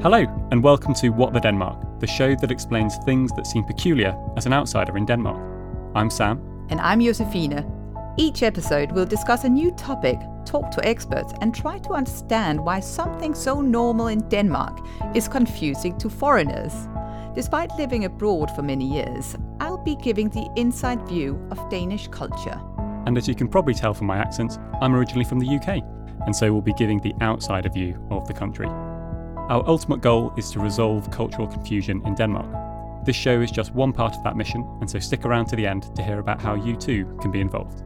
Hello, and welcome to What the Denmark, the show that explains things that seem peculiar as an outsider in Denmark. I'm Sam. And I'm Josefina. Each episode we'll discuss a new topic, talk to experts, and try to understand why something so normal in Denmark is confusing to foreigners. Despite living abroad for many years, I'll be giving the inside view of Danish culture. And as you can probably tell from my accent, I'm originally from the UK, and so we'll be giving the outsider view of the country. Our ultimate goal is to resolve cultural confusion in Denmark. This show is just one part of that mission, and so stick around to the end to hear about how you too can be involved.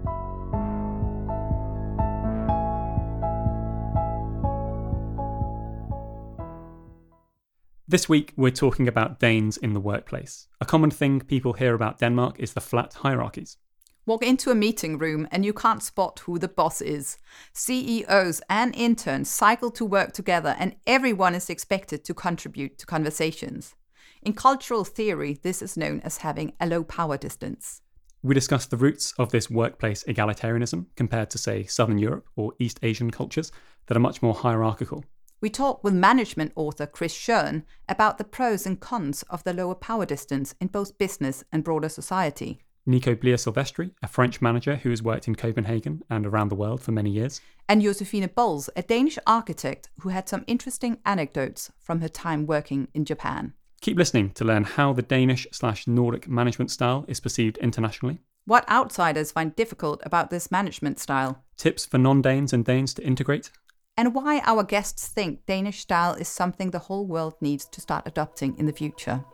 This week, we're talking about Danes in the workplace. A common thing people hear about Denmark is the flat hierarchies. Walk into a meeting room and you can't spot who the boss is. CEOs and interns cycle to work together, and everyone is expected to contribute to conversations. In cultural theory, this is known as having a low power distance. We discuss the roots of this workplace egalitarianism compared to, say, Southern Europe or East Asian cultures that are much more hierarchical. We talk with management author Chris Schoen about the pros and cons of the lower power distance in both business and broader society. Nico Blier Silvestri, a French manager who has worked in Copenhagen and around the world for many years. And Josefine Bols, a Danish architect who had some interesting anecdotes from her time working in Japan. Keep listening to learn how the Danish slash Nordic management style is perceived internationally. What outsiders find difficult about this management style. Tips for non Danes and Danes to integrate. And why our guests think Danish style is something the whole world needs to start adopting in the future.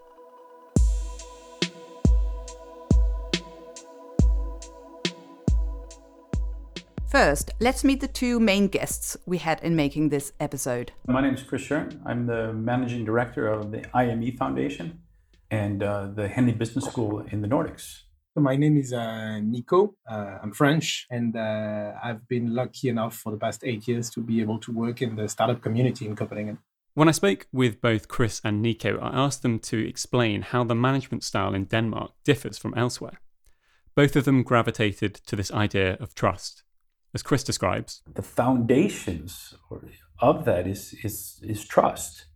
First, let's meet the two main guests we had in making this episode. My name is Chris Schörn. I'm the managing director of the IME Foundation and uh, the Henley Business School in the Nordics. So my name is uh, Nico. Uh, I'm French, and uh, I've been lucky enough for the past eight years to be able to work in the startup community in Copenhagen. When I spoke with both Chris and Nico, I asked them to explain how the management style in Denmark differs from elsewhere. Both of them gravitated to this idea of trust as Chris describes. The foundations of that is, is, is trust.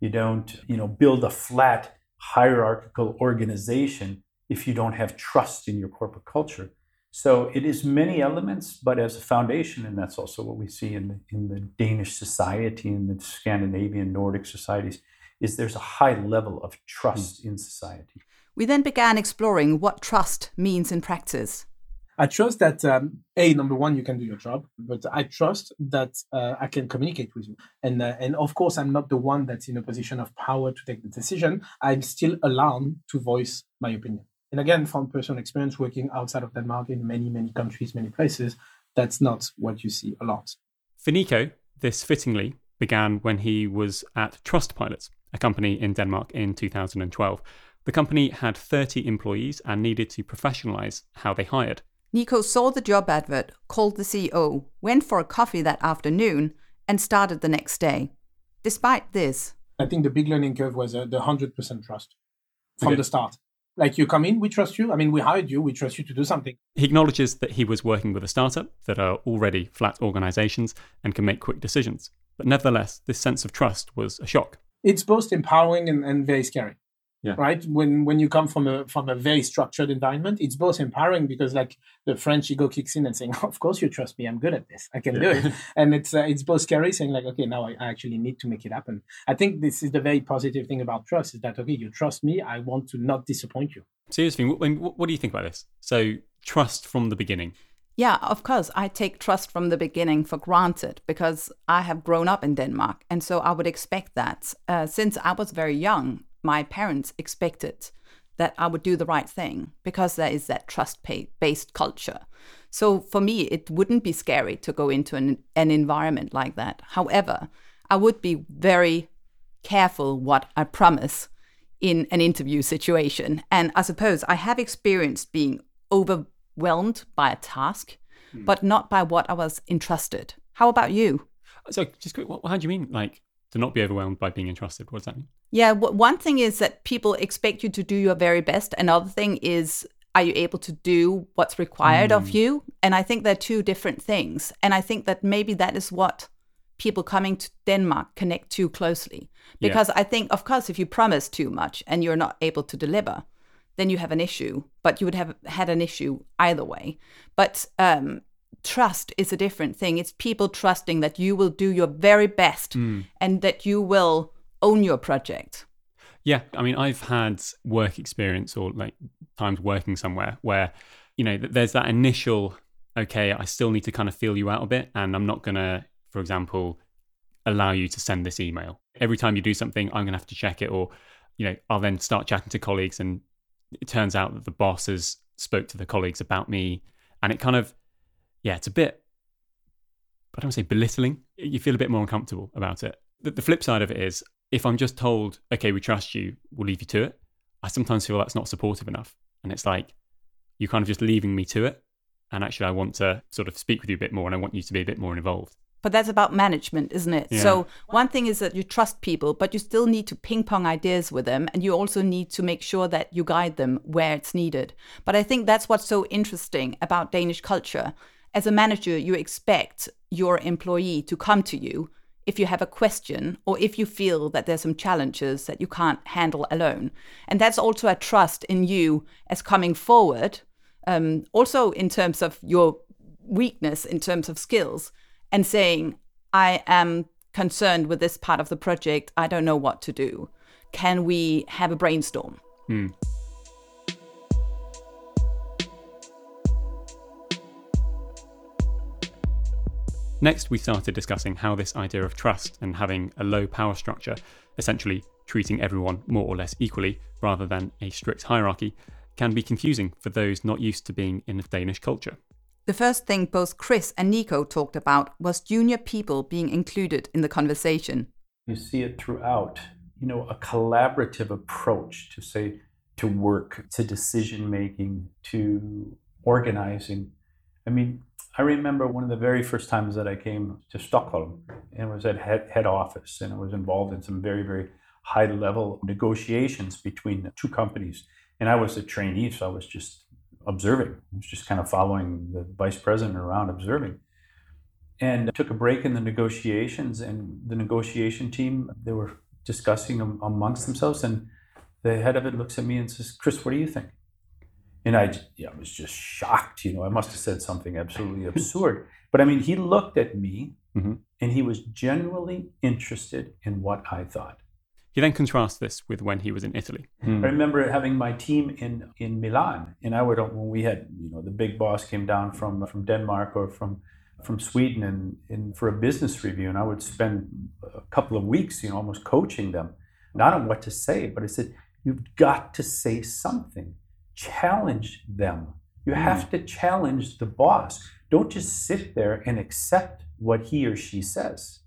You don't, you know, build a flat hierarchical organization if you don't have trust in your corporate culture. So it is many elements, but as a foundation, and that's also what we see in the, in the Danish society and the Scandinavian Nordic societies, is there's a high level of trust mm. in society. We then began exploring what trust means in practice. I trust that um, a number one, you can do your job, but I trust that uh, I can communicate with you, and uh, and of course, I'm not the one that's in a position of power to take the decision. I'm still allowed to voice my opinion. And again, from personal experience, working outside of Denmark in many many countries, many places, that's not what you see a lot. For Nico, this fittingly began when he was at Trustpilot, a company in Denmark in 2012. The company had 30 employees and needed to professionalize how they hired. Nico saw the job advert, called the CEO, went for a coffee that afternoon, and started the next day. Despite this, I think the big learning curve was uh, the 100% trust from okay. the start. Like you come in, we trust you. I mean, we hired you, we trust you to do something. He acknowledges that he was working with a startup that are already flat organizations and can make quick decisions. But nevertheless, this sense of trust was a shock. It's both empowering and, and very scary yeah. right when when you come from a from a very structured environment it's both empowering because like the french ego kicks in and saying of course you trust me i'm good at this i can yeah. do it and it's uh, it's both scary saying like okay now I, actually need to make it happen i think this is the very positive thing about trust is that okay you trust me i want to not disappoint you seriously what, what do you think about this so trust from the beginning yeah, of course. I take trust from the beginning for granted because I have grown up in Denmark. And so I would expect that. Uh, since I was very young, my parents expected that I would do the right thing because there is that trust based culture. So for me, it wouldn't be scary to go into an, an environment like that. However, I would be very careful what I promise in an interview situation. And I suppose I have experienced being overwhelmed by a task, hmm. but not by what I was entrusted. How about you? So, just quick, what, how do you mean? Like, to not be overwhelmed by being entrusted. What does that mean? Yeah, one thing is that people expect you to do your very best. Another thing is, are you able to do what's required mm. of you? And I think they're two different things. And I think that maybe that is what people coming to Denmark connect too closely. Because yeah. I think, of course, if you promise too much and you're not able to deliver, then you have an issue. But you would have had an issue either way. But um, trust is a different thing. It's people trusting that you will do your very best mm. and that you will own your project. Yeah, I mean, I've had work experience or like times working somewhere where, you know, there's that initial, okay, I still need to kind of feel you out a bit, and I'm not going to, for example, allow you to send this email. Every time you do something, I'm going to have to check it, or, you know, I'll then start chatting to colleagues, and it turns out that the boss has spoke to the colleagues about me, and it kind of, yeah, it's a bit, I don't want to say belittling. You feel a bit more uncomfortable about it. The, the flip side of it is, if I'm just told, okay, we trust you, we'll leave you to it, I sometimes feel that's not supportive enough. And it's like, you're kind of just leaving me to it. And actually, I want to sort of speak with you a bit more and I want you to be a bit more involved. But that's about management, isn't it? Yeah. So, one thing is that you trust people, but you still need to ping pong ideas with them. And you also need to make sure that you guide them where it's needed. But I think that's what's so interesting about Danish culture. As a manager, you expect your employee to come to you if you have a question or if you feel that there's some challenges that you can't handle alone. And that's also a trust in you as coming forward, um, also in terms of your weakness, in terms of skills, and saying, I am concerned with this part of the project. I don't know what to do. Can we have a brainstorm? Hmm. Next, we started discussing how this idea of trust and having a low power structure, essentially treating everyone more or less equally rather than a strict hierarchy, can be confusing for those not used to being in the Danish culture. The first thing both Chris and Nico talked about was junior people being included in the conversation. You see it throughout, you know, a collaborative approach to say to work, to decision making, to organizing. I mean, I remember one of the very first times that I came to Stockholm and was at head, head office and I was involved in some very, very high level negotiations between two companies. And I was a trainee, so I was just observing. I was just kind of following the vice president around, observing. And I took a break in the negotiations, and the negotiation team, they were discussing amongst themselves. And the head of it looks at me and says, Chris, what do you think? And I, yeah, I was just shocked. You know, I must have said something absolutely absurd. But I mean, he looked at me mm-hmm. and he was genuinely interested in what I thought. He then contrasts this with when he was in Italy. Mm. I remember having my team in, in Milan, and I would when we had you know the big boss came down from from Denmark or from from Sweden and, and for a business review, and I would spend a couple of weeks, you know, almost coaching them, not on what to say, but I said, "You've got to say something." Challenge them. You hmm. have to challenge the boss. Don't just sit there and accept what he or she says.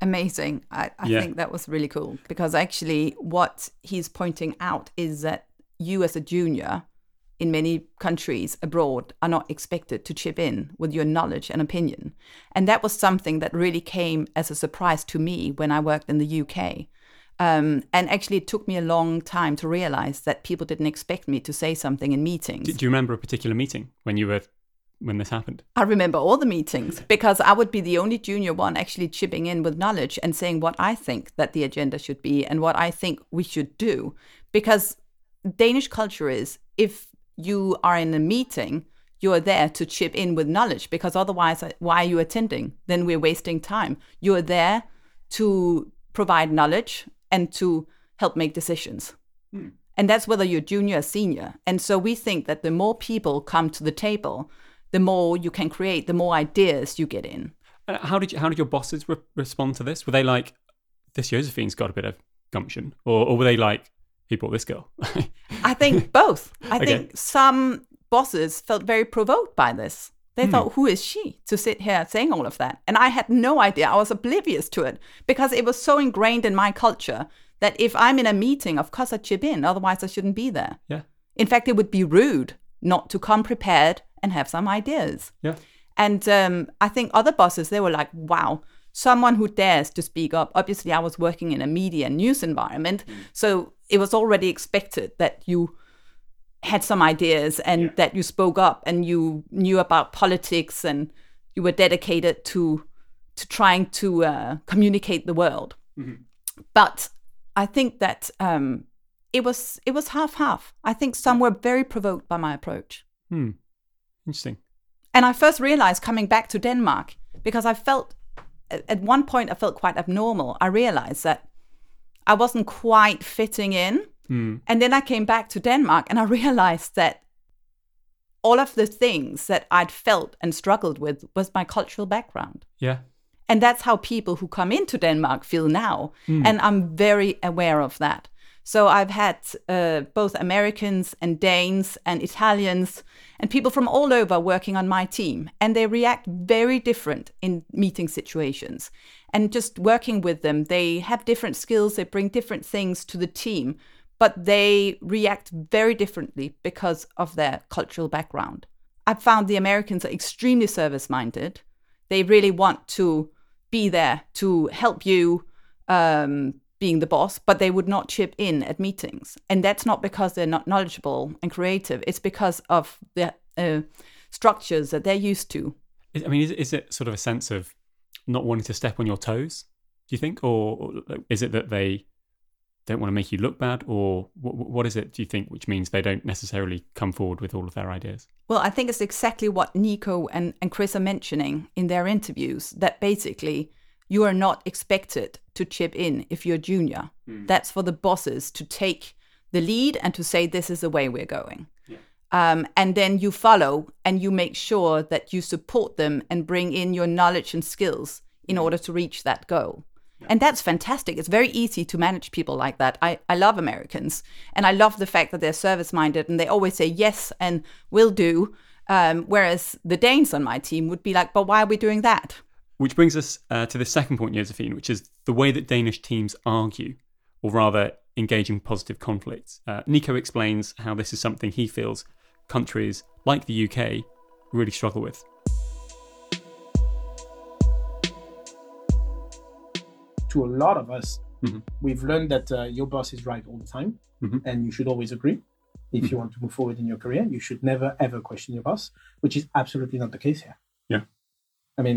Amazing. I, I yeah. think that was really cool because actually, what he's pointing out is that you, as a junior in many countries abroad, are not expected to chip in with your knowledge and opinion. And that was something that really came as a surprise to me when I worked in the UK um, and actually, it took me a long time to realize that people didn't expect me to say something in meetings. Do, do you remember a particular meeting when you were when this happened? I remember all the meetings because I would be the only junior one actually chipping in with knowledge and saying what I think that the agenda should be and what I think we should do. Because Danish culture is if you are in a meeting, you are there to chip in with knowledge because otherwise, uh, why are you attending? Then we're wasting time. You are there to provide knowledge and to help make decisions. Hmm. And that's whether you're junior or senior. And so we think that the more people come to the table, the more you can create, the more ideas you get in. how did you, how did your bosses re- respond to this? Were they like, "This Josephine's got a bit of gumption," or, or were they like, "He brought this girl"? I think both. I okay. think some bosses felt very provoked by this. They hmm. thought, who is she to sit here saying all of that? And I had no idea. I was oblivious to it because it was so ingrained in my culture that if I'm in a meeting, of course I chip in. Otherwise, I shouldn't be there. Yeah. In fact, it would be rude not to come prepared and have some ideas. Yeah. And um, I think other bosses, they were like, wow, someone who dares to speak up. Obviously, I was working in a media news environment. Mm. So it was already expected that you had some ideas and yeah. that you spoke up and you knew about politics and you were dedicated to to trying to uh, communicate the world. Mm-hmm. But I think that um, it was it was half half. I think some were very provoked by my approach. Hmm. Interesting. And I first realized coming back to Denmark because I felt at one point I felt quite abnormal. I realized that I wasn't quite fitting in. Hmm. And then I came back to Denmark and I realized that all of the things that I'd felt and struggled with was my cultural background. Yeah. And that's how people who come into Denmark feel now. And I'm very aware of that. So I've had uh, both Americans and Danes and Italians and people from all over working on my team. And they react very different in meeting situations. And just working with them, they have different skills, they bring different things to the team, but they react very differently because of their cultural background. I've found the Americans are extremely service minded. They really want to be there to help you um, being the boss, but they would not chip in at meetings. And that's not because they're not knowledgeable and creative, it's because of the uh, structures that they're used to. I mean, is, is it sort of a sense of not wanting to step on your toes? Do you think, or or is it that they don't want to make you look bad, or what, what is it? Do you think which means they don't necessarily come forward with all of their ideas? Well, I think it's exactly what Nico and, and Chris are mentioning in their interviews that basically you are not expected to chip in if you're junior. That's for the bosses to take the lead and to say, this is the way we're going. Um, and then you follow and you make sure that you support them and bring in your knowledge and skills in order to reach that goal. And that's fantastic. It's very easy to manage people like that. I, I love Americans and I love the fact that they're service minded and they always say yes and will do. Um, whereas the Danes on my team would be like, but why are we doing that? Which brings us uh, to the second point, Josephine, which is the way that Danish teams argue, or rather engage in positive conflicts. Uh, Nico explains how this is something he feels countries like the UK really struggle with. To a lot of us, Mhm. we've learned that uh, your boss is right all the time, Mhm. and you should always agree. If you want to move forward in your career, you should never ever question your boss, which is absolutely not the case here. Yeah. I mean,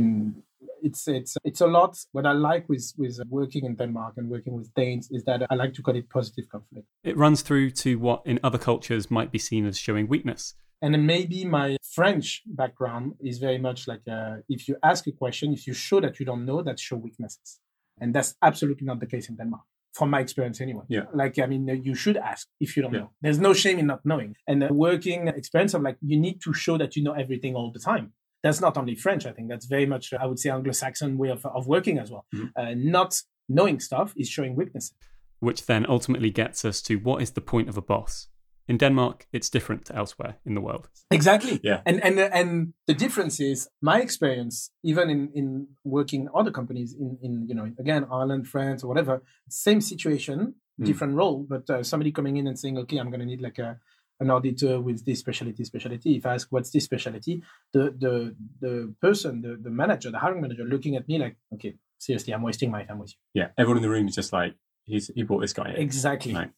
it's it's it's a lot. What I like with with working in Denmark and working with Danes is that I like to call it positive conflict. It runs through to what in other cultures might be seen as showing weakness. And then maybe my French background is very much like uh, if you ask a question, if you show that you don't know, that show weaknesses. And that's absolutely not the case in Denmark, from my experience anyway. Yeah. Like, I mean, you should ask if you don't Yeah. know. There's no shame in not knowing. And the working experience of like, you need to show that you know everything all the time. That's not only French, I think. That's very much, I would say, Anglo Saxon way of, of working as well. Mhm. Uh, not knowing stuff is showing weaknesses. which then ultimately gets us to what is the point of a boss. In Denmark, it's different to elsewhere in the world. Exactly. Yeah. And and and the difference is my experience, even in in working other companies in in you know again Ireland, France, or whatever, same situation, Mm. different role, but uh, somebody coming in and saying, okay, I'm going to need like a an auditor with this specialty, specialty. If I ask what's this specialty, the the the person, the the manager, the hiring manager, looking at me like, okay, seriously, I'm wasting my time with you. Yeah, everyone in the room is just like, he's he brought this guy in. Exactly. Right.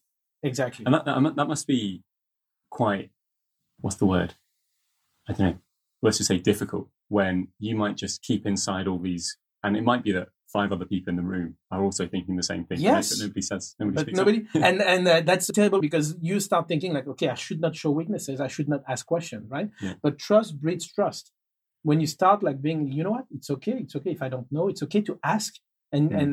Exactly. And that, that, that must be quite, what's the word? I don't know. Let's just say difficult when you might just keep inside all these, and it might be that five other people in the room are also thinking the same thing. right? Yes. But nobody says, nobody but speaks. nobody up. and and uh, that's terrible because you start thinking like okay i should not show weaknesses i should not ask questions right Yeah. but trust breeds trust when you start like being you know what it's okay it's okay if i don't know it's okay to ask and Mm. and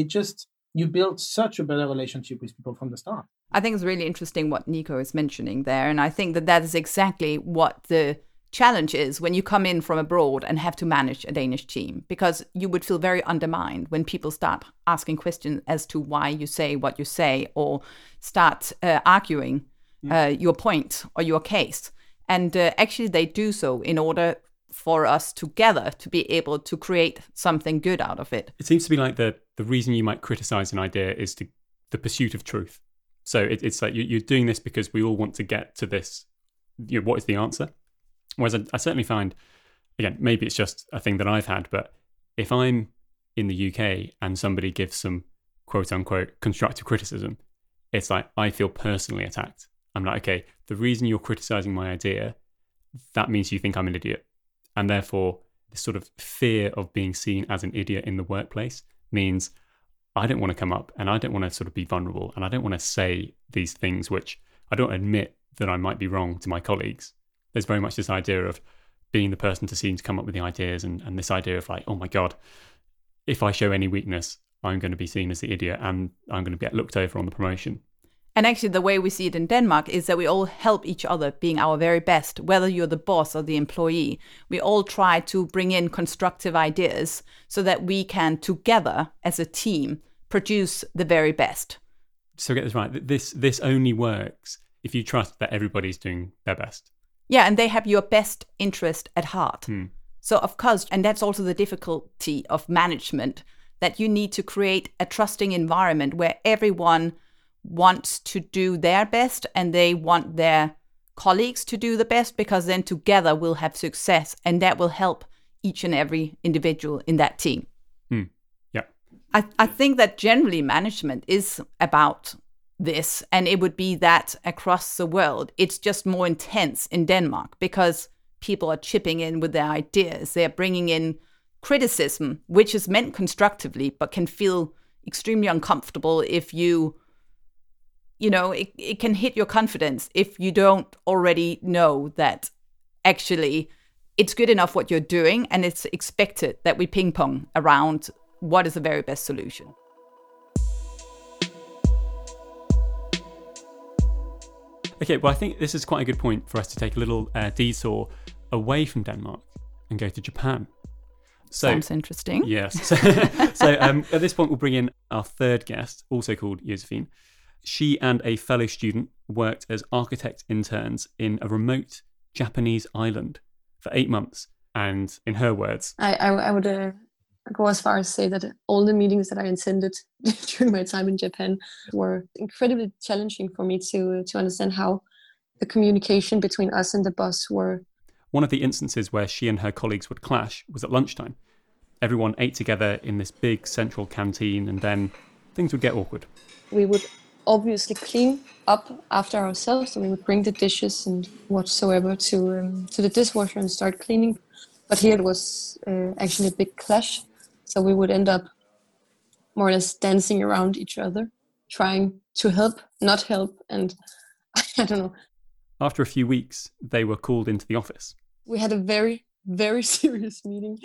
it just you build such a better relationship with people from the start I think it's really interesting what Nico is mentioning there. And I think that that is exactly what the challenge is when you come in from abroad and have to manage a Danish team, because you would feel very undermined when people start asking questions as to why you say what you say or start uh, arguing uh, your point or your case. And uh, actually, they do so in order for us together to be able to create something good out of it. It seems to be like the, the reason you might criticize an idea is to the pursuit of truth. So it, it's like you, you're doing this because we all want to get to this. You know, what is the answer? Whereas I, I certainly find, again, maybe it's just a thing that I've had, but if I'm in the UK and somebody gives some quote unquote constructive criticism, it's like I feel personally attacked. I'm like, okay, the reason you're criticizing my idea, that means you think I'm an idiot. And therefore, this sort of fear of being seen as an idiot in the workplace means I don't want to come up and I don't want to sort of be vulnerable and I don't want to say these things which I don't admit that I might be wrong to my colleagues. There's very much this idea of being the person to seem to come up with the ideas and, and this idea of like, oh my God, if I show any weakness, I'm going to be seen as the idiot and I'm going to get looked over on the promotion. And actually, the way we see it in Denmark is that we all help each other being our very best, whether you're the boss or the employee. We all try to bring in constructive ideas so that we can together as a team produce the very best. So get this right. This this only works if you trust that everybody's doing their best. Yeah, and they have your best interest at heart. Hmm. So of course, and that's also the difficulty of management that you need to create a trusting environment where everyone wants to do their best and they want their colleagues to do the best because then together we'll have success and that will help each and every individual in that team. Hmm. Yeah. I, I think that generally management is about this and it would be that across the world. It's just more intense in Denmark because people are chipping in with their ideas. They're bringing in criticism, which is meant constructively, but can feel extremely uncomfortable if you you know, it, it can hit your confidence if you don't already know that actually it's good enough what you're doing and it's expected that we ping pong around what is the very best solution. Okay, well, I think this is quite a good point for us to take a little uh, detour away from Denmark and go to Japan. So, Sounds interesting. Yes. So, so um, at this point, we'll bring in our third guest, also called Josephine she and a fellow student worked as architect interns in a remote Japanese island for eight months. And in her words, I, I, I would uh, go as far as say that all the meetings that I attended during my time in Japan were incredibly challenging for me to to understand how the communication between us and the boss were. One of the instances where she and her colleagues would clash was at lunchtime. Everyone ate together in this big central canteen, and then things would get awkward. We would obviously clean up after ourselves. So we would bring the dishes and whatsoever to um, to the dishwasher and start cleaning. But here it was uh, actually a big clash. So we would end up more or less dancing around each other, trying to help, not help, and I don't know. After a few weeks, they were called into the office. We had a very, very serious meeting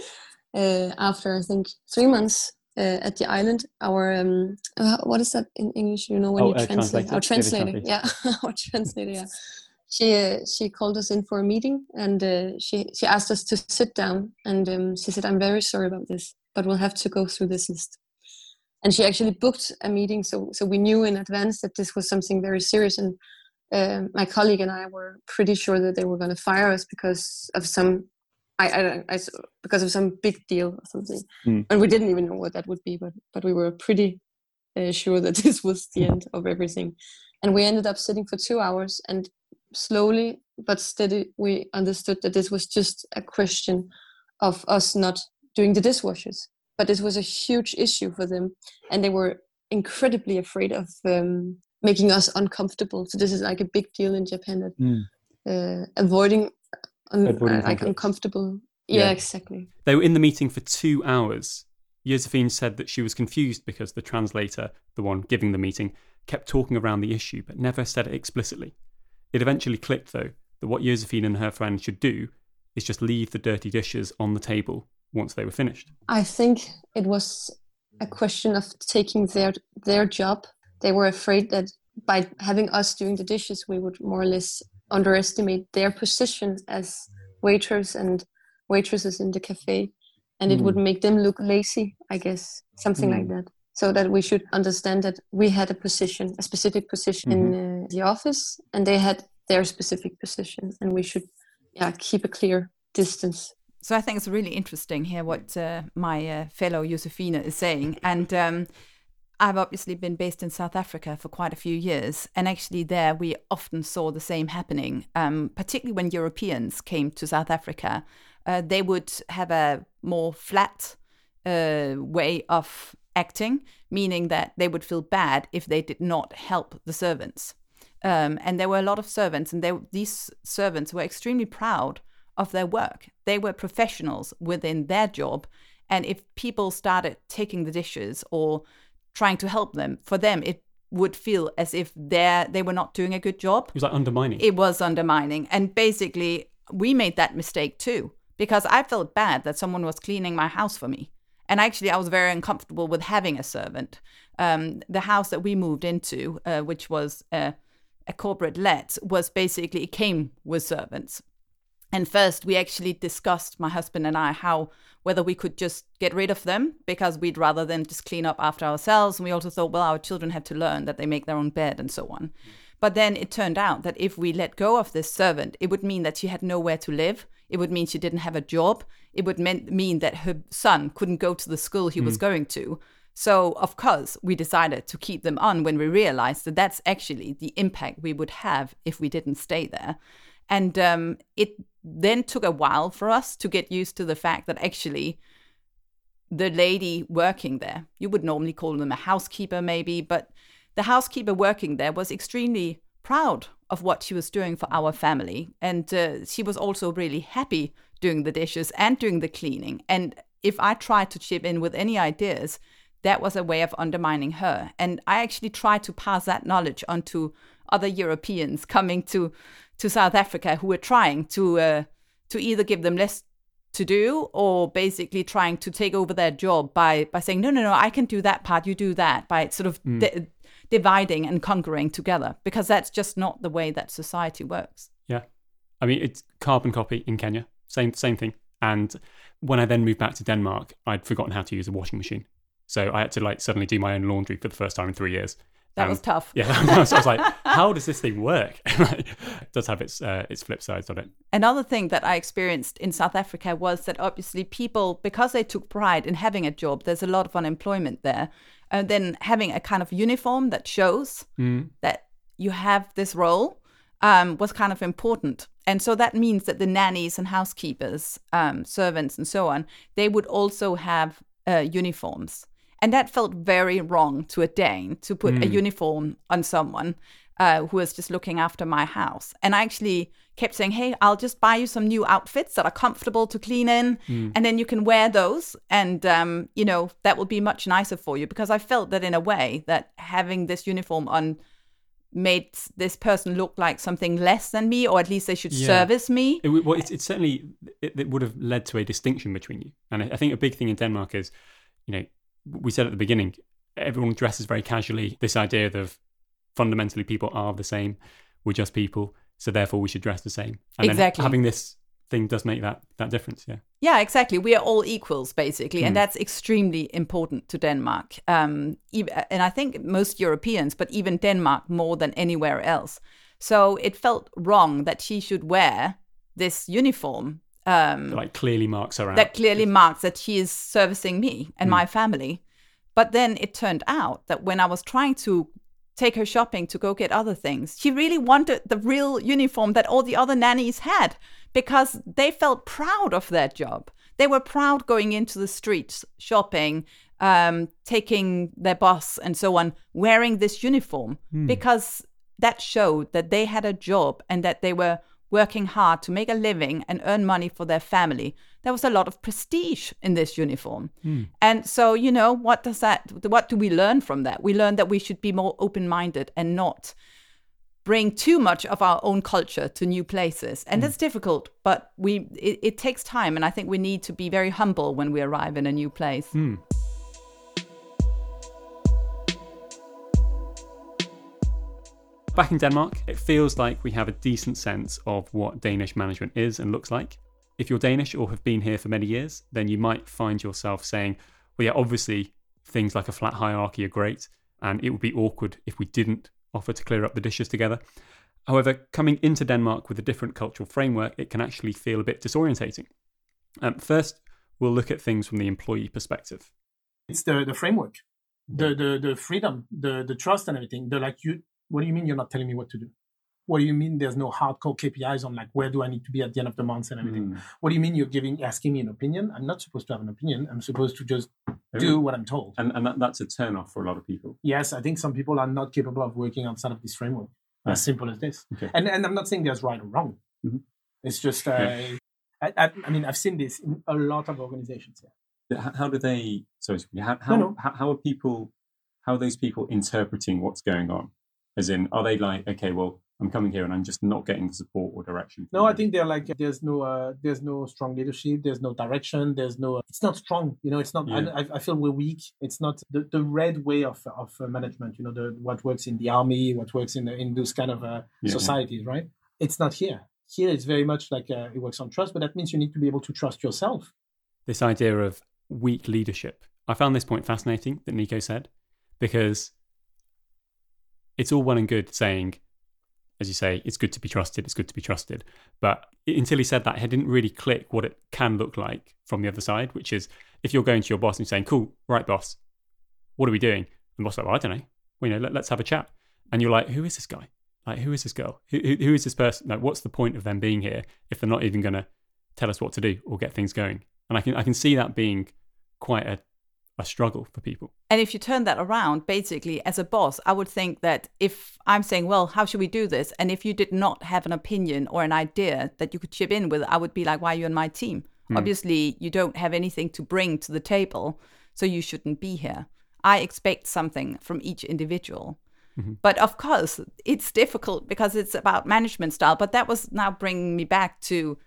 uh, after I think three months uh, at the island. Our um, uh, what is that in English? You know when oh, you uh, translate. Our translator, yeah, our translator, yeah. She uh, she called us in for a meeting and uh, she she asked us to sit down and um, she said, "I'm very sorry about this, but we'll have to go through this list." And she actually booked a meeting, so so we knew in advance that this was something very serious and. Uh, my colleague and I were pretty sure that they were going to fire us because of some I, I, I, because of some big deal or something, mm. and we didn't even know what that would be, but but we were pretty uh, sure that this was the end of everything, and we ended up sitting for two hours, and slowly but steady we understood that this was just a question of us not doing the dishwashers, but this was a huge issue for them, and they were incredibly afraid of um, making us uncomfortable. So this is like a big deal in Japan that. Mm. Uh, avoiding un- uh, like uncomfortable. Yeah, yeah, exactly. They were in the meeting for two hours. Josephine said that she was confused because the translator, the one giving the meeting, kept talking around the issue but never said it explicitly. It eventually clicked, though, that what Josephine and her friend should do is just leave the dirty dishes on the table once they were finished. I think it was a question of taking their their job. They were afraid that by having us doing the dishes, we would more or less underestimate their position as waiters and waitresses in the cafe and it would hmm. make them look lazy i guess something mm. like that so that we should understand that we had a position a specific position mm-hmm. in uh, the office and they had their specific position and we should yeah keep a clear distance so i think it's really interesting here what uh, my uh, fellow Josefina is saying and um, I've obviously been based in South Africa for quite a few years, and actually there we often saw the same happening. Um, particularly when Europeans came to South Africa, uh, they would have a more flat uh, way of acting, meaning that they would feel bad if they did not help the servants. Um, and there were a lot of servants, and they, these servants were extremely proud of their work. They were professionals within their job. And if people started taking the dishes or trying to help them, for them, it would feel as if they they were not doing a good job. It was like undermining. It was undermining. And basically, we made that mistake too, because I felt bad that someone was cleaning my house for me. And actually, I was very uncomfortable with having a servant. Um, the house that we moved into, uh, which was a corporate let, was basically, it came with servants. And first, we actually discussed, my husband and I, how whether we could just get rid of them because we'd rather them just clean up after ourselves. And we also thought, well, our children have to learn that they make their own bed and so on. But then it turned out that if we let go of this servant, it would mean that she had nowhere to live. It would mean she didn't have a job. It would mean that her son couldn't go to the school he mm. was going to. So, of course, we decided to keep them on when we realized that that's actually the impact we would have if we didn't stay there. And um, it then took a while for us to get used to the fact that actually the lady working there, you would normally call them a housekeeper maybe, but the housekeeper working there was extremely proud of what she was doing for our family. And uh, she was also really happy doing the dishes and doing the cleaning. And if I tried to chip in with any ideas, that was a way of undermining her. And I actually tried to pass that knowledge on to other Europeans coming to to South Africa who were trying to uh, to either give them less to do or basically trying to take over their job by by saying no no no I can do that part you do that by sort of mm. di- dividing and conquering together because that's just not the way that society works. Yeah, I mean it's carbon copy in Kenya, same same thing. And when I then moved back to Denmark, I'd forgotten how to use a washing machine, so I had to like suddenly do my own laundry for the first time in three years. That um, was tough. Yeah, I was, like, how does this thing work? it does have its uh, its flip sides on it. Another thing that I experienced in South Africa was that obviously people, because they took pride in having a job, there's a lot of unemployment there, and then having a kind of uniform that shows mm. that you have this role um, was kind of important. And so that means that the nannies and housekeepers, um, servants, and so on, they would also have uh, uniforms. And that felt very wrong to a Dane to put mm. a hmm. uniform on someone uh, who was just looking after my house. And I actually kept saying, Hey, I'll just buy you some new outfits that are comfortable to clean in, mm. and then you can wear those. And, um, you know, that will be much nicer for you because I felt that in a way that having this uniform on made this person look like something less than me, or at least they should yeah. service me. It, well, it's, it's certainly, it, it, would have led to a distinction between you. And I, I think a big thing in Denmark is, you know, we said at the beginning, everyone dresses very casually. This idea of fundamentally people are the same, we're just people, so therefore we should dress the same. And exactly. having this thing does make that that difference. Yeah. Yeah, exactly. We are all equals basically, mm. and hmm. that's extremely important to Denmark. Um, and I think most Europeans, but even Denmark more than anywhere else. So it felt wrong that she should wear this uniform um, like clearly marks her out. That clearly marks that she is servicing me and mm. my family. But then it turned out that when I was trying to take her shopping to go get other things, she really wanted the real uniform that all the other nannies had because they felt proud of their job. They were proud going into the streets shopping, um, taking their boss and so on, wearing this uniform mm. because that showed that they had a job and that they were working hard to make a living and earn money for their family. There was a lot of prestige in this uniform. Mm. And so, you know, what does that, what do we learn from that? We learn that we should be more open minded and not bring too much of our own culture to new places. And mm. that's difficult, but we, it, it, takes time. And I think we need to be very humble when we arrive in a new place. Mm. Back in Denmark, it feels like we have a decent sense of what Danish management is and looks like. If you're Danish or have been here for many years, then you might find yourself saying, well, yeah, obviously things like a flat hierarchy are great, and it would be awkward if we didn't offer to clear up the dishes together. However, coming into Denmark with a different cultural framework, it can actually feel a bit disorientating. Um, first, we'll look at things from the employee perspective. It's the, the framework, the, the, the freedom, the, the trust and everything. The like you what do you mean you're not telling me what to do? What do you mean there's no hardcore KPIs on like where do I need to be at the end of the month and everything? Mm. What do you mean you're giving asking me an opinion? I'm not supposed to have an opinion. I'm supposed to just do what I'm told. And, and that, that's a turn off for a lot of people. Yes, I think some people are not capable of working outside of this framework. As simple as this. Okay. And and I'm not saying there's right or wrong. Mm-hmm. It's just uh, yeah. I, I, I mean, I've seen this in a lot of organizations. Yeah. How, how do they? Sorry, how how, no, no. how how are people? How are those people interpreting what's going on? As in, are they like, okay, well, I'm coming here and I'm just not getting the support or direction. No, I think they're like there's no uh, there's no strong leadership, there's no direction, there's no it's not strong. You know, it's not. Yeah. I, I, feel we're weak. It's not the, the red way of of uh, management. You know, the what works in the army, what works in the, in those kind of uh, yeah, societies, right? It's not here. Here, it's very much like uh, it works on trust, but that means you need to be able to trust yourself. This idea of weak leadership. I found this point fascinating that Nico said because it's all well and good saying as you say, it's good to be trusted, it's good to be trusted. But until he said that, it didn't really click what it can look like from the other side, which is if you're going to your boss and saying, cool, right, boss, what are we doing? And boss like, well, I don't know. Well, you know, let, us have a chat. And you're like, who is this guy? Like, who is this girl? Who, who, who is this person? Like, what's the point of them being here if they're not even going to tell us what to do or get things going? And I can, I can see that being quite a a struggle for people. And if you turn that around, basically, as a boss, I would think that if I'm saying, well, how should we do this? And if you did not have an opinion or an idea that you could chip in with, I would be like, why are you on my team? Mm. Obviously, you don't have anything to bring to the table, so you shouldn't be here. I expect something from each individual. Mm-hmm. But of course, it's difficult because it's about management style. But that was now bringing me back to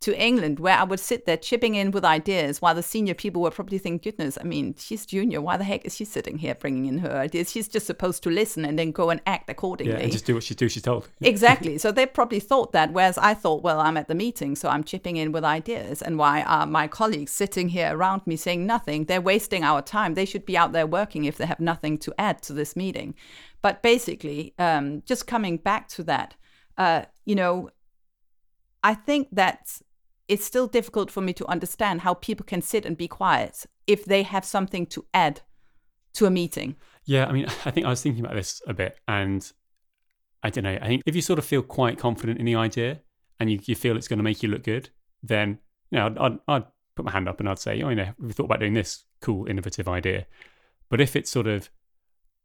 to England, where I would sit there chipping in with ideas while the senior people were probably thinking, goodness, I mean, she's junior. Why the heck is she sitting here bringing in her ideas? She's just supposed to listen and then go and act accordingly. Yeah, and just do what she do. She's told. exactly. So they probably thought that, whereas I thought, well, I'm at the meeting, so I'm chipping in with ideas. And why are my colleagues sitting here around me saying nothing? They're wasting our time. They should be out there working if they have nothing to add to this meeting. But basically, um, just coming back to that, uh, you know, I think that it's still difficult for me to understand how people can sit and be quiet if they have something to add to a meeting. Yeah, I mean, I think I was thinking about this a bit, and I don't know. I think if you sort of feel quite confident in the idea and you, you feel it's going to make you look good, then you know, I'd, I'd, I'd put my hand up and I'd say, oh, you know, we thought about doing this cool, innovative idea. But if it's sort of,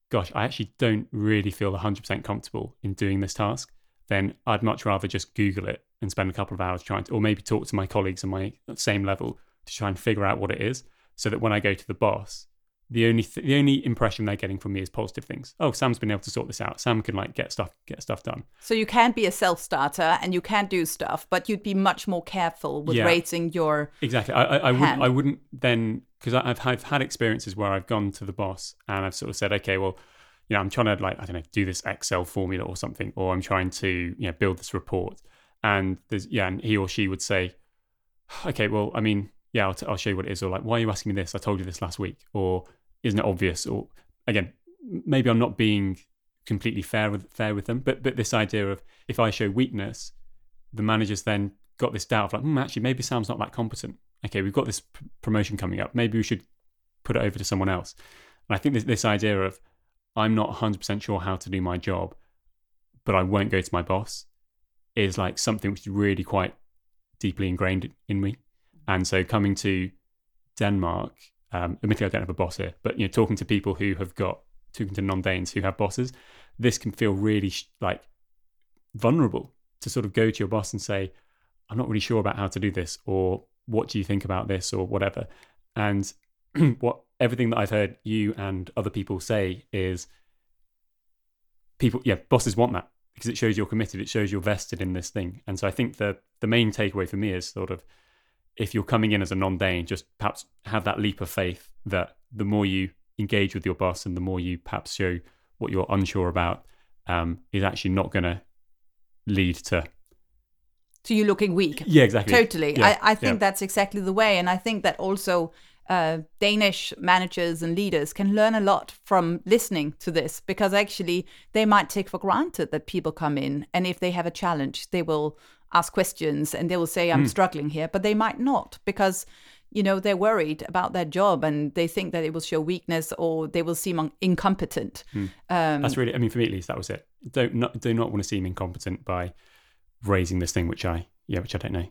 gosh, I actually don't really feel 100% comfortable in doing this task, then I'd much rather just Google it and spend a couple of hours trying to, or maybe talk to my colleagues on my same level to try and figure out what it is, so that when I go to the boss, the only th- the only impression they're getting from me is positive things. Oh, Sam's been able to sort this out. Sam can like get stuff get stuff done. So you can be a self starter and you can do stuff, but you'd be much more careful with yeah. rating your exactly. I, I, I wouldn't I wouldn't then because I've I've had experiences where I've gone to the boss and I've sort of said, okay, well, you know, I'm trying to like I don't know do this Excel formula or something, or I'm trying to you know build this report, and there's yeah, and he or she would say, okay, well, I mean, yeah, I'll, t- I'll show you what it is, or like, why are you asking me this? I told you this last week, or isn't it obvious? Or again, maybe I'm not being completely fair with fair with them, but but this idea of if I show weakness, the managers then got this doubt of like, hmm, actually, maybe Sam's not that competent. Okay, we've got this p- promotion coming up. Maybe we should put it over to someone else. And I think this, this idea of I'm not 100% sure how to do my job, but I won't go to my boss is like something which is really quite deeply ingrained in me. And so coming to Denmark, um, admittedly I don't have a boss here, but you know, talking to people who have got talking to non-Danes who have bosses, this can feel really sh- like vulnerable to sort of go to your boss and say, "I'm not really sure about how to do this," or "What do you think about this?" or whatever. And what everything that I've heard you and other people say is, people, yeah, bosses want that because it shows you're committed. It shows you're vested in this thing. And so I think the the main takeaway for me is sort of if you're coming in as a non-Dane, just perhaps have that leap of faith that the more you engage with your boss and the more you perhaps show what you're unsure about um, is actually not going to lead to to you looking weak. Yeah, exactly. Totally. Yeah, I, I think yeah. that's exactly the way. And I think that also uh, Danish managers and leaders can learn a lot from listening to this because actually they might take for granted that people come in and if they have a challenge, they will ask questions and they will say, I'm mm. struggling here, but they might not because you know they're worried about their job and they think that it will show weakness or they will seem incompetent mm. um, that's really i mean for me at least that was it don't not do not want to seem incompetent by raising this thing which i yeah which i don't know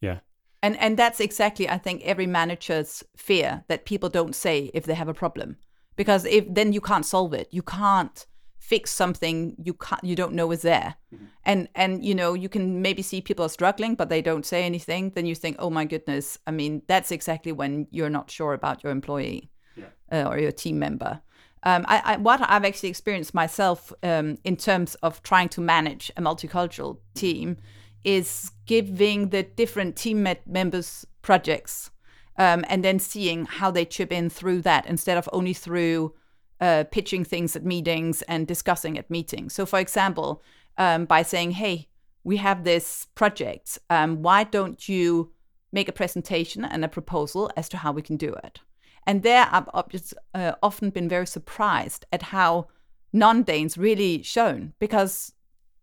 yeah and and that's exactly I think every manager's fear that people don't say if they have a problem. Because if then you can't solve it. You can't fix something you can't you don't know is there mm-hmm. and and you know you can maybe see people are struggling but they don't say anything then you think oh my goodness i mean that's exactly when you're not sure about your employee yeah. uh, or your team member um, I, I, what I've actually experienced myself um, in terms of trying to manage a multicultural team is giving the different team members projects um, and then seeing how they chip in through that instead of only through uh, pitching things at meetings and discussing at meetings. So, for example, um, by saying, hey, we have this project, um, why don't you make a presentation and a proposal as to how we can do it? And there I've uh, often been very surprised at how non Danes really shown because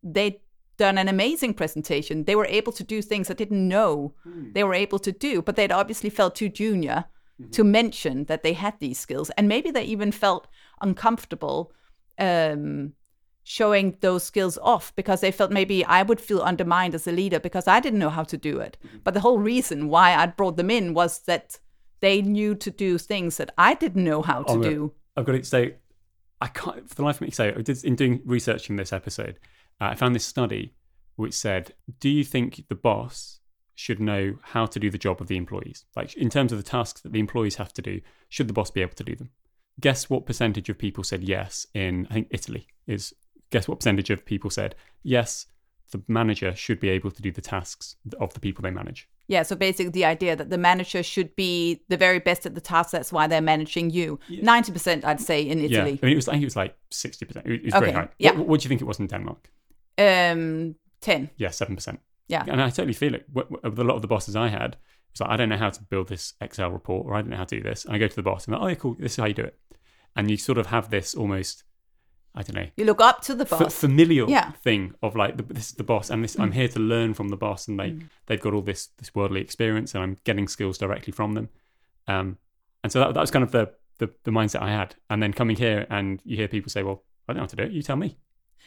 they done an amazing presentation. They were able to do things I didn't know mm. they were able to do, but they'd obviously felt too junior mm-hmm. to mention that they had these skills. And maybe they even felt uncomfortable um, showing those skills off because they felt maybe I would feel undermined as a leader because I didn't know how to do it. Mm-hmm. But the whole reason why I'd brought them in was that they knew to do things that I didn't know how to do. I've got to say, I can't, for the life of me, say, in doing researching this episode, uh, I found this study which said, Do you think the boss should know how to do the job of the employees? Like, in terms of the tasks that the employees have to do, should the boss be able to do them? Guess what percentage of people said yes in, I think, Italy is, guess what percentage of people said yes, the manager should be able to do the tasks of the people they manage? Yeah, so basically the idea that the manager should be the very best at the task. That's why they're managing you. Ninety yeah. percent, I'd say, in Italy. Yeah, I mean, it was. I think it was like sixty percent. It was okay. very high. Yeah. What, what, do you think it was in Denmark? Um, 10. Yeah, 7%. Yeah. And I totally feel it. With a lot of the bosses I had, it's like, I don't know how to build this Excel report or I don't know how to do this. And I go to the boss and I'm like, oh, yeah, cool. This is how you do it. And you sort of have this almost, I don't know. You look up to the boss. F- familial yeah. thing of like, this is the boss and this, mm. I'm here to learn from the boss and they, mm. they've got all this, this worldly experience and I'm getting skills directly from them. Um, and so that, that was kind of the, the, the mindset I had. And then coming here and you hear people say, well, I don't know how to do it. You tell me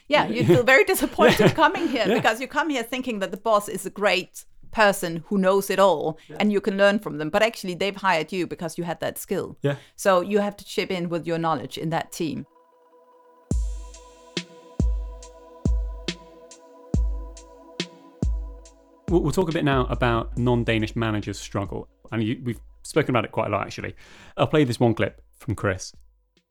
yeah, you feel very disappointed coming here yeah. because you come here thinking that the boss is a great person who knows it all yeah. and you can learn from them. But actually, they've hired you because you had that skill. Yeah. So you have to chip in with your knowledge in that team. We'll, talk a bit now about non-Danish managers' struggle, and you, we've spoken about it quite a lot actually. I'll play this one clip from Chris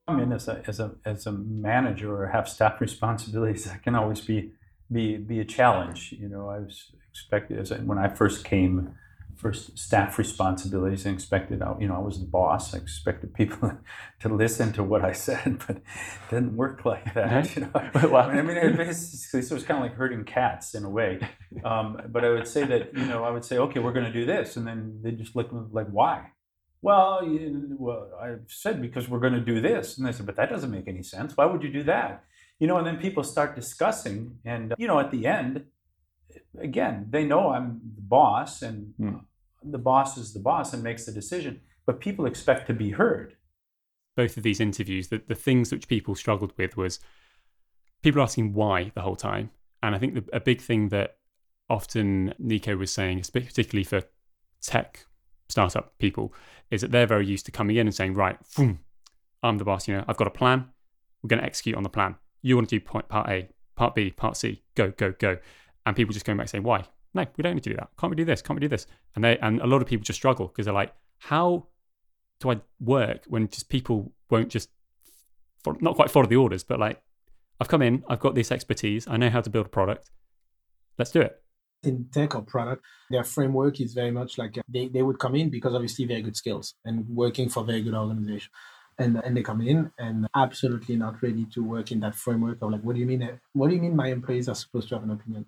come in as a as a as a manager or have staff responsibilities, that can always be be be a challenge. You know, I was expected as I, when I first came, first staff responsibilities, and expected you know I was the boss. I expected people to listen to what I said, but it didn't work like that. You know, I mean, it basically so it's kind of like herding cats in a way. Um, but I would say that you know I would say okay, we're going to do this, and then they just look like why well, you, well, I said because we're going to do this, and they said, but that doesn't make any sense. Why would you do that? You know, and then people start discussing, and you know, at the end, again, they know I'm the boss, and mm. the boss is the boss and makes the decision. But people expect to be heard. Both of these interviews, the, the things which people struggled with was people asking why the whole time, and I think the, a big thing that often Nico was saying, particularly for tech startup people is that they're very used to coming in and saying, right, boom, I'm the boss. You know, I've got a plan. We're going to execute on the plan. You want to do part A, part B, part C. Go, go, go. And people just going back saying, why? No, we don't need to do that. Can't we do this? Can't we do this? And they and a lot of people just struggle because they're like, how do I work when just people won't just not quite follow the orders, but like, I've come in, I've got this expertise, I know how to build a product. Let's do it in tech or product, their framework is very much like uh, they, they would come in because obviously very good skills and working for very good organization. And, and they come in and absolutely not ready to work in that framework of like, what do you mean? What do you mean my employees are supposed to have an opinion?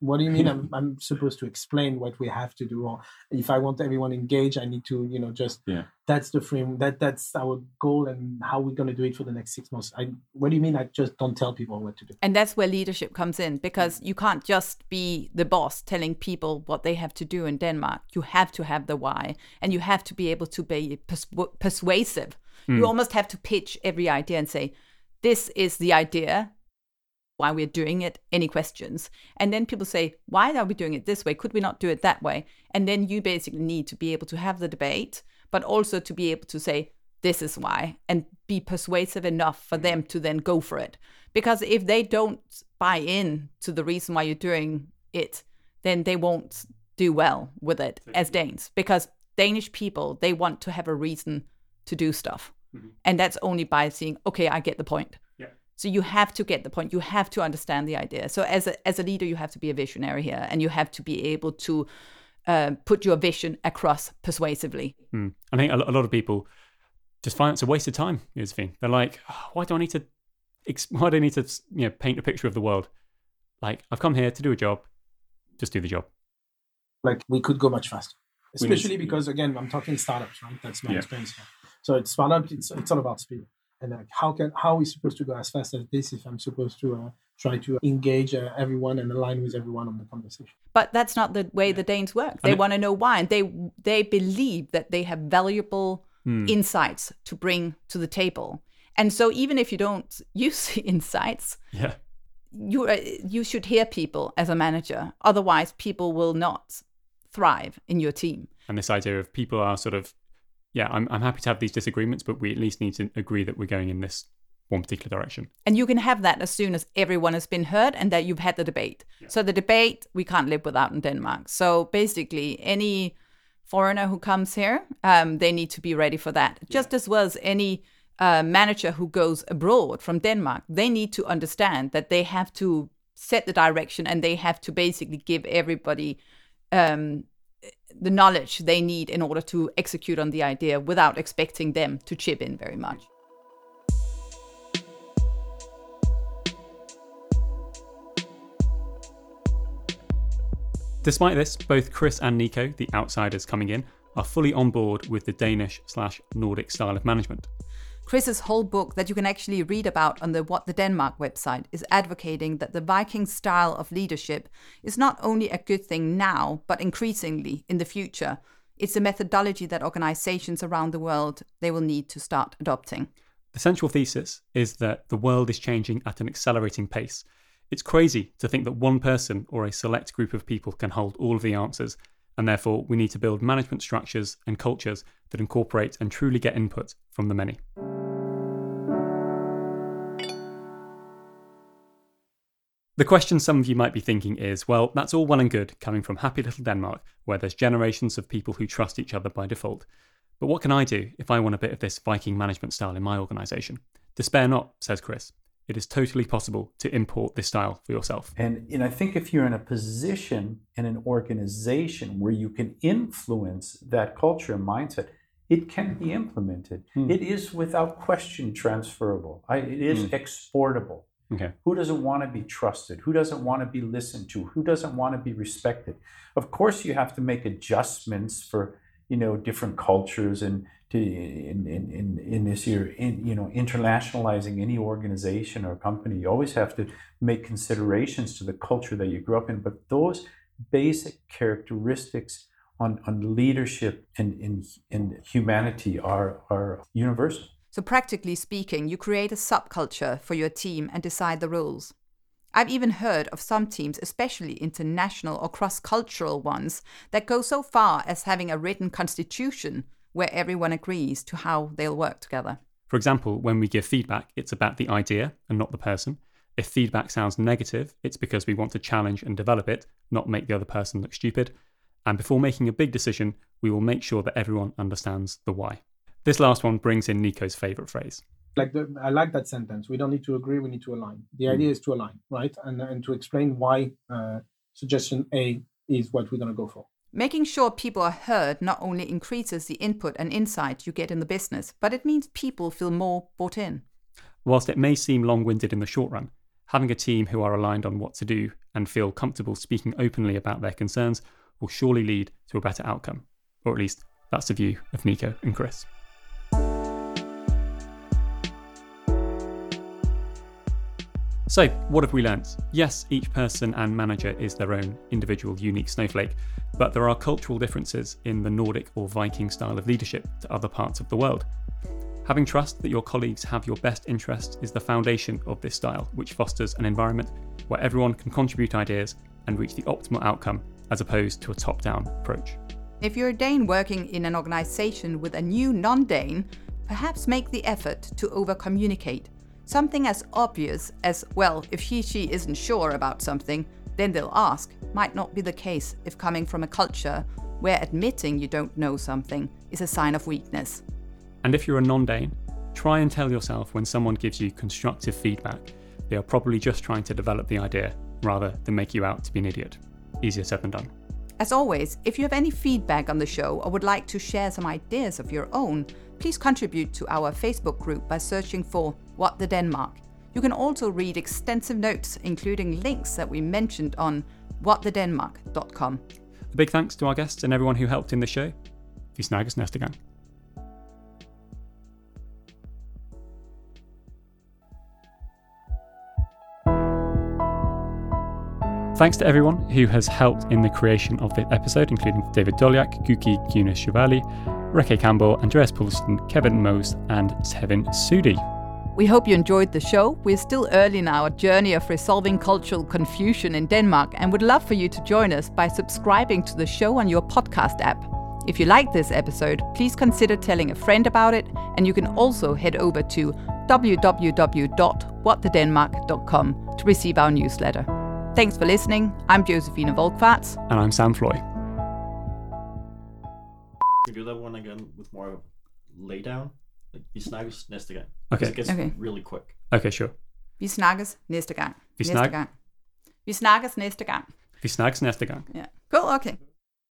What do you mean? I'm, I'm supposed to explain what we have to do or if i want everyone engaged i need to you know just yeah. that's the frame that that's our goal and how we're going to do it for the next six months. I what do you mean? I just don't tell people what to do. And that's where leadership comes in because you can't just be the boss telling people what they have to do in denmark. You have to have the why and you have to be able to be persuasive. Mm. you hmm. almost have to pitch every idea and say this is the idea why we're doing it, any questions. And then people say, why are we doing it this way? Could we not do it that way? And then you basically need to be able to have the debate, but also to be able to say, this is why, and be persuasive enough for them to then go for it. Because if they don't buy in to the reason why you're doing it, then they won't do well with it as Danes. Because Danish people, they want to have a reason to do stuff. Mm-hmm. And that's only by seeing, okay, I get the point. Yeah. So you have to get the point. You have to understand the idea. So as a, as a leader, you have to be a visionary here and you have to be able to uh, put your vision across persuasively. Mm. I think a lot of people just find it's a waste of time, Josephine. They're like, oh, why do I need to, why do I need to, you know, paint a picture of the world? Like, I've come here to do a job, just do the job. Like, we could go much faster, especially because, again, I'm talking startups, right? That's my yeah. experience here. So it's startup, it's, it's all about speed. And like, how can, how are we supposed to go as fast as this if I'm supposed to uh, try to engage uh, everyone and align with everyone on the conversation. But that's not the way yeah. the Danes work. They want to know why, and they they believe that they have valuable mm. insights to bring to the table. And so, even if you don't use insights, yeah, you uh, you should hear people as a manager. Otherwise, people will not thrive in your team. And this idea of people are sort of, yeah, I'm I'm happy to have these disagreements, but we at least need to agree that we're going in this one particular direction. And you can have that as soon as everyone has been heard and that you've had the debate. Yeah. So the debate we can't live without in Denmark. So basically, any foreigner who comes here, um, they need to be ready for that. Yeah. Just as well as any uh, manager who goes abroad from Denmark, they need to understand that they have to set the direction and they have to basically give everybody um, the knowledge they need in order to execute on the idea without expecting them to chip in very much. Despite this, both Chris and Nico, the outsiders coming in, are fully on board with the Danish slash Nordic style of management. Chris's whole book that you can actually read about on the What the Denmark website is advocating that the Viking style of leadership is not only a good thing now, but increasingly in the future. It's a methodology that organizations around the world they will need to start adopting. The central thesis is that the world is changing at an accelerating pace, it's crazy to think that one person or a select group of people can hold all of the answers, and therefore we need to build management structures and cultures that incorporate and truly get input from the many. The question some of you might be thinking is well, that's all well and good coming from happy little Denmark, where there's generations of people who trust each other by default. But what can I do if I want a bit of this Viking management style in my organisation? Despair not, says Chris. It is totally possible to import this style for yourself. And, and I think if you're in a position in an organization where you can influence that culture and mindset, it can be implemented. Hmm. It is without question transferable. I, it is hmm. exportable. Okay. Who doesn't want to be trusted? Who doesn't want to be listened to? Who doesn't want to be respected? Of course, you have to make adjustments for you know different cultures and to in in in, in this year in you know internationalizing any organization or company you always have to make considerations to the culture that you grew up in. But those basic characteristics on, on leadership and in, in humanity are are universal. So practically speaking you create a subculture for your team and decide the rules. I've even heard of some teams, especially international or cross cultural ones, that go so far as having a written constitution where everyone agrees to how they'll work together. For example, when we give feedback, it's about the idea and not the person. If feedback sounds negative, it's because we want to challenge and develop it, not make the other person look stupid. And before making a big decision, we will make sure that everyone understands the why. This last one brings in Nico's favorite phrase. Like the, I like that sentence. We don't need to agree. We need to align. The mm. idea is to align, right? And and to explain why uh, suggestion A is what we're going to go for. Making sure people are heard not only increases the input and insight you get in the business, but it means people feel more bought in. Whilst it may seem long winded in the short run, having a team who are aligned on what to do and feel comfortable speaking openly about their concerns will surely lead to a better outcome. Or at least that's the view of Nico and Chris. So, what have we learnt? Yes, each person and manager is their own individual unique snowflake, but there are cultural differences in the Nordic or Viking style of leadership to other parts of the world. Having trust that your colleagues have your best interests is the foundation of this style, which fosters an environment where everyone can contribute ideas and reach the optimal outcome as opposed to a top down approach. If you're a Dane working in an organization with a new non Dane, perhaps make the effort to over communicate. Something as obvious as, well, if he she isn't sure about something, then they'll ask, might not be the case if coming from a culture where admitting you don't know something is a sign of weakness. And if you're a non Dane, try and tell yourself when someone gives you constructive feedback, they are probably just trying to develop the idea rather than make you out to be an idiot. Easier said than done. As always, if you have any feedback on the show or would like to share some ideas of your own, please contribute to our Facebook group by searching for What the Denmark. You can also read extensive notes, including links that we mentioned on whatthedenmark.com. A big thanks to our guests and everyone who helped in the show. Vi snakkes næste gang. Thanks to everyone who has helped in the creation of this episode, including David Dolyak, Guki Gunas Shivali, Reke Campbell, Andreas Poulsen, Kevin Mose, and Tevin Sudi. We hope you enjoyed the show. We're still early in our journey of resolving cultural confusion in Denmark and would love for you to join us by subscribing to the show on your podcast app. If you like this episode, please consider telling a friend about it, and you can also head over to www.whatthedenmark.com to receive our newsletter. Thanks for listening. I'm Josephine Volkvarts. And I'm Sam Floy. Can we do that one again with more lay down? Vi snakkes næste gang. Okay. It gets Okay. really quick. Okay, sure. Vi snakkes næste gang. Vi næste snak- gang. Vi snakkes næste gang. Vi snakkes næste gang. Yeah. Cool. Okay.